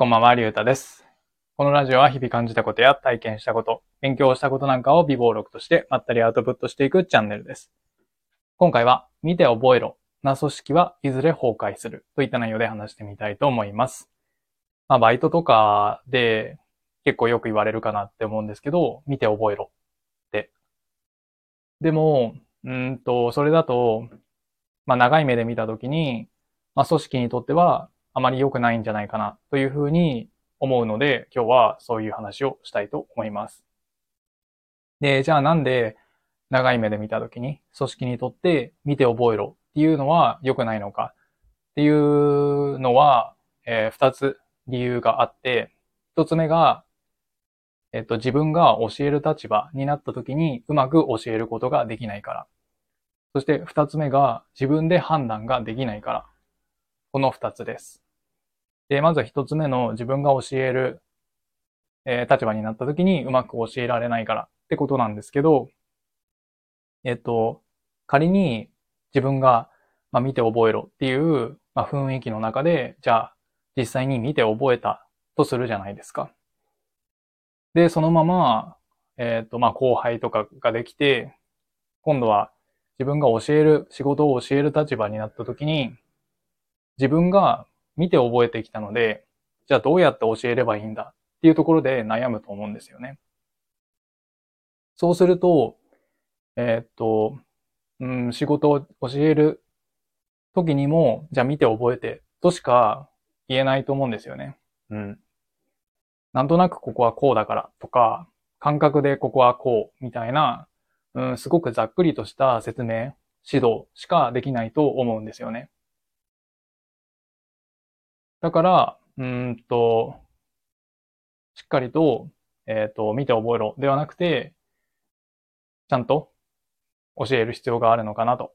こんばんは、りゅうたです。このラジオは日々感じたことや体験したこと、勉強したことなんかを微暴録としてまったりアウトプットしていくチャンネルです。今回は、見て覚えろな組織はいずれ崩壊するといった内容で話してみたいと思います。まあ、バイトとかで結構よく言われるかなって思うんですけど、見て覚えろって。でも、うんと、それだと、まあ、長い目で見たときに、まあ、組織にとってはあまり良くないんじゃないかなというふうに思うので、今日はそういう話をしたいと思います。で、じゃあなんで長い目で見たときに組織にとって見て覚えろっていうのは良くないのかっていうのは、えー二つ理由があって、一つ目が、えっと、自分が教える立場になったときにうまく教えることができないから。そして二つ目が自分で判断ができないから。この二つです。で、まず一つ目の自分が教える、えー立場になった時にうまく教えられないからってことなんですけど、えっと、仮に自分が、まあ、見て覚えろっていう、まあ、雰囲気の中で、じゃあ実際に見て覚えたとするじゃないですか。で、そのまま、えっと、まあ、後輩とかができて、今度は自分が教える、仕事を教える立場になった時に、自分が見て覚えてきたので、じゃあどうやって教えればいいんだっていうところで悩むと思うんですよね。そうすると、えーっと、うん、仕事を教える時にも、じゃあ見て覚えてとしか言えないと思うんですよね。うん。なんとなくここはこうだからとか、感覚でここはこうみたいな、うん、すごくざっくりとした説明、指導しかできないと思うんですよね。だから、うんと、しっかりと、えっ、と、見て覚えろではなくて、ちゃんと教える必要があるのかなと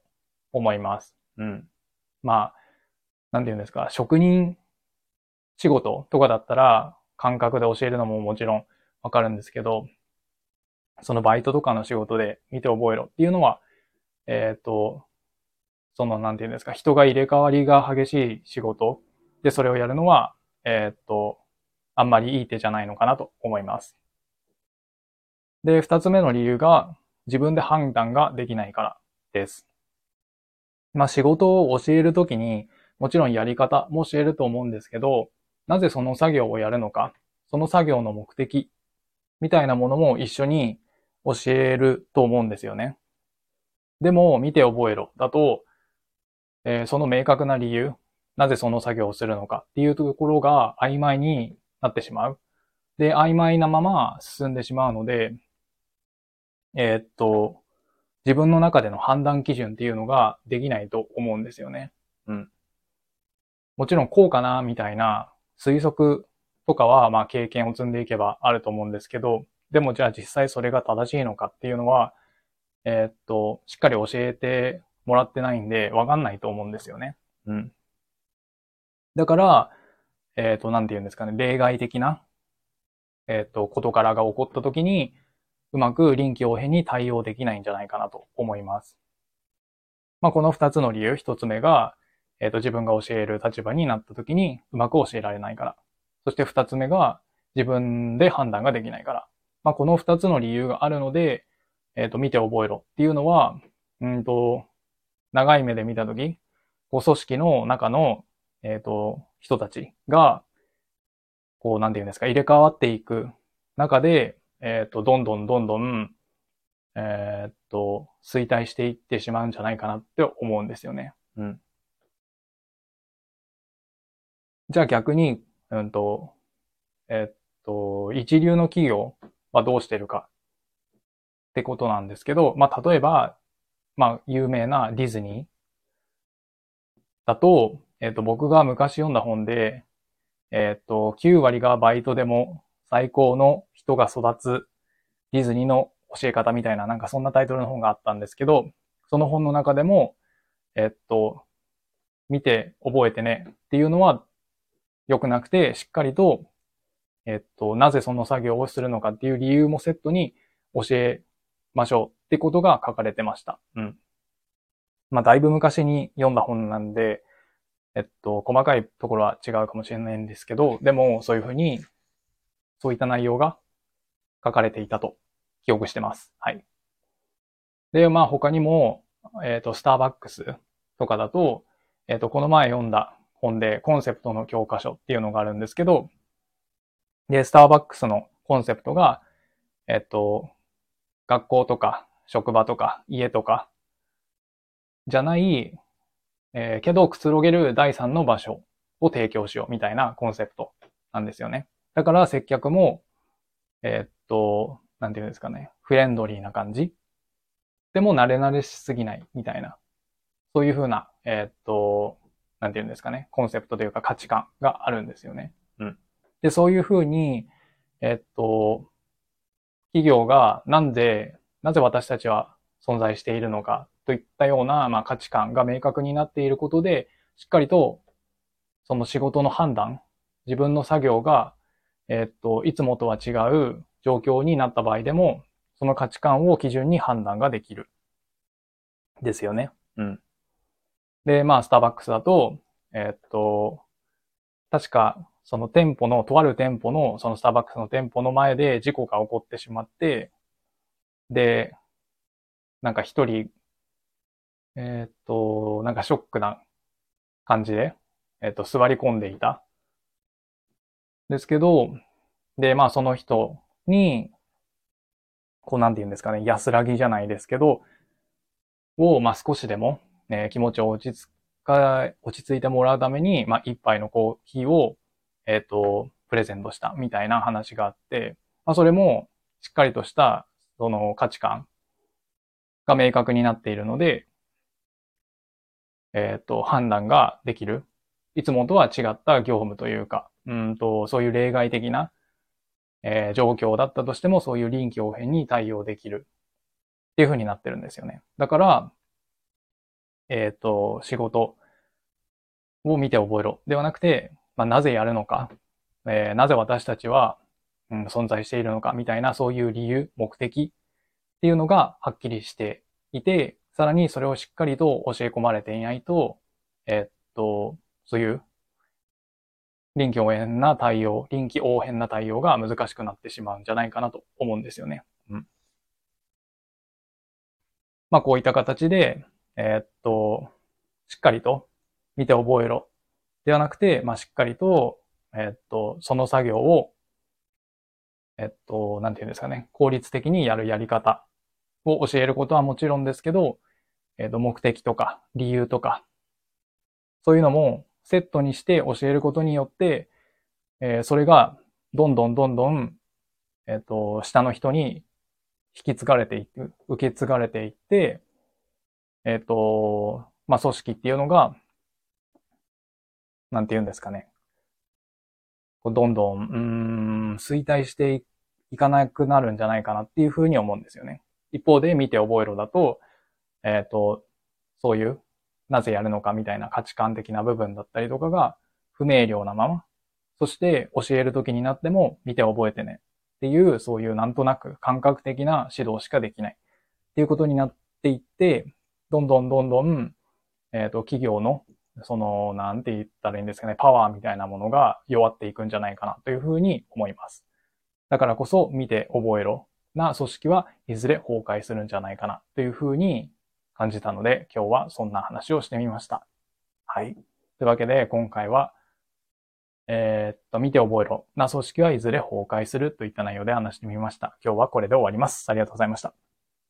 思います。うん。まあ、なんて言うんですか、職人仕事とかだったら、感覚で教えるのももちろんわかるんですけど、そのバイトとかの仕事で見て覚えろっていうのは、えっ、と、その、なんて言うんですか、人が入れ替わりが激しい仕事で、それをやるのは、えーっと、あんまりいい手じゃないのかなと思います。で、二つ目の理由が、自分で判断ができないからです。まあ、仕事を教えるときに、もちろんやり方も教えると思うんですけど、なぜその作業をやるのか、その作業の目的、みたいなものも一緒に教えると思うんですよね。でも、見て覚えろ。だと、えーその明確な理由、なぜその作業をするのかっていうところが曖昧になってしまう。で、曖昧なまま進んでしまうので、えーっと、自分の中での判断基準っていうのができないと思うんですよね。うん。もちろんこうかなみたいな推測とかは、まあ経験を積んでいけばあると思うんですけど、でもじゃあ実際それが正しいのかっていうのは、えーっと、しっかり教えてもらってないんで、わかんないと思うんですよね。うん。だから、えっ、と、なんて言うんですかね、例外的な、えっ、と、事柄が起こった時に、うまく臨機応変に対応できないんじゃないかなと思います。まあ、この二つの理由、一つ目が、えっ、と、自分が教える立場になった時に、うまく教えられないから。そして二つ目が、自分で判断ができないから。まあ、この二つの理由があるので、えっ、と、見て覚えろっていうのは、うんと、長い目で見た時、こう組織の中のえっ、と、人たちが、こう、なんていうんですか、入れ替わっていく中で、えっ、と、どんどんどんどん、えっ、と、衰退していってしまうんじゃないかなって思うんですよね。うん。じゃあ逆に、うんと、えっ、と、一流の企業はどうしてるかってことなんですけど、まあ、例えば、まあ、有名なディズニーだと、えっと、僕が昔読んだ本で、えっと、9割がバイトでも最高の人が育つディズニーの教え方みたいな、なんかそんなタイトルの本があったんですけど、その本の中でも、えっと、見て覚えてねっていうのは良くなくて、しっかりと、えっと、なぜその作業をするのかっていう理由もセットに教えましょうってことが書かれてました。うん。まあ、だいぶ昔に読んだ本なんで、えっと、細かいところは違うかもしれないんですけど、でもそういうふうに、そういった内容が書かれていたと記憶してます。はい。で、まあ他にも、えっ、と、スターバックスとかだと、えっ、と、この前読んだ本でコンセプトの教科書っていうのがあるんですけど、で、スターバックスのコンセプトが、えっと、学校とか職場とか家とかじゃない、えー、けどくつろげる第三の場所を提供しようみたいなコンセプトなんですよね。だから接客も、えー、っと、なんていうんですかね、フレンドリーな感じでも慣れ慣れしすぎないみたいな、そういうふうな、えー、っと、なんていうんですかね、コンセプトというか価値観があるんですよね。うん。で、そういうふうに、えっと、企業がなんで、なぜ私たちは存在しているのかといったような、まあ、価値観が明確になっていることで、しっかりとその仕事の判断、自分の作業が、えっと、いつもとは違う状況になった場合でも、その価値観を基準に判断ができる。ですよね。うん。で、まあ、スターバックスだと、えっと、確かその店舗の、とある店舗の、そのスターバックスの店舗の前で事故が起こってしまって、で、なんか一人、え、っと、なんかショックな感じで、え、っと、座り込んでいた。ですけど、で、まあその人に、こうなんて言うんですかね、安らぎじゃないですけど、を、まあ少しでも、ね、気持ちを落ち着か、落ち着いてもらうために、まあ一杯のコーヒーをえっ、ー、と、プレゼントしたみたいな話があって、まあ、それもしっかりとしたその価値観が明確になっているので、えっ、ー、と、判断ができる。いつもとは違った業務というか、うんと、そういう例外的な、えー、状況だったとしても、そういう臨機応変に対応できるっていう風になってるんですよね。だから、えっ、ー、と、仕事を見て覚えろではなくて、まあ、なぜやるのか、えー、なぜ私たちは、うん、存在しているのかみたいなそういう理由、目的っていうのがはっきりしていて、さらにそれをしっかりと教え込まれていないと、え、っと、そういう臨機応変な対応、臨機応変な対応が難しくなってしまうんじゃないかなと思うんですよね。うん。まあこういった形で、えー、っと、しっかりと見て覚えろではなくて、まあ、しっかりと、えっと、その作業を、えっと、なんていうんですかね、効率的にやるやり方を教えることはもちろんですけど、えっと、目的とか理由とか、そういうのもセットにして教えることによって、えー、それがどんどんどんどん、えっと、下の人に引き継がれていく、受け継がれていって、えっと、まあ、組織っていうのがなんて言うんですかね。どんどん、うん、衰退していかなくなるんじゃないかなっていうふうに思うんですよね。一方で見て覚えろだと、えっ、ー、と、そういう、なぜやるのかみたいな価値観的な部分だったりとかが不明瞭なまま、そして教える時になっても見て覚えてね。っていう、そういうなんとなく感覚的な指導しかできない。っていうことになっていって、どんどんどんどん、えっ、ー、と、企業のその、なんて言ったらいいんですかね、パワーみたいなものが弱っていくんじゃないかなというふうに思います。だからこそ見て覚えろ。な組織はいずれ崩壊するんじゃないかな。というふうに感じたので、今日はそんな話をしてみました。はい。というわけで、今回は、えー、っと、見て覚えろな組織はいずれ崩壊するといった内容で話してみました。今日はこれで終わります。ありがとうございました。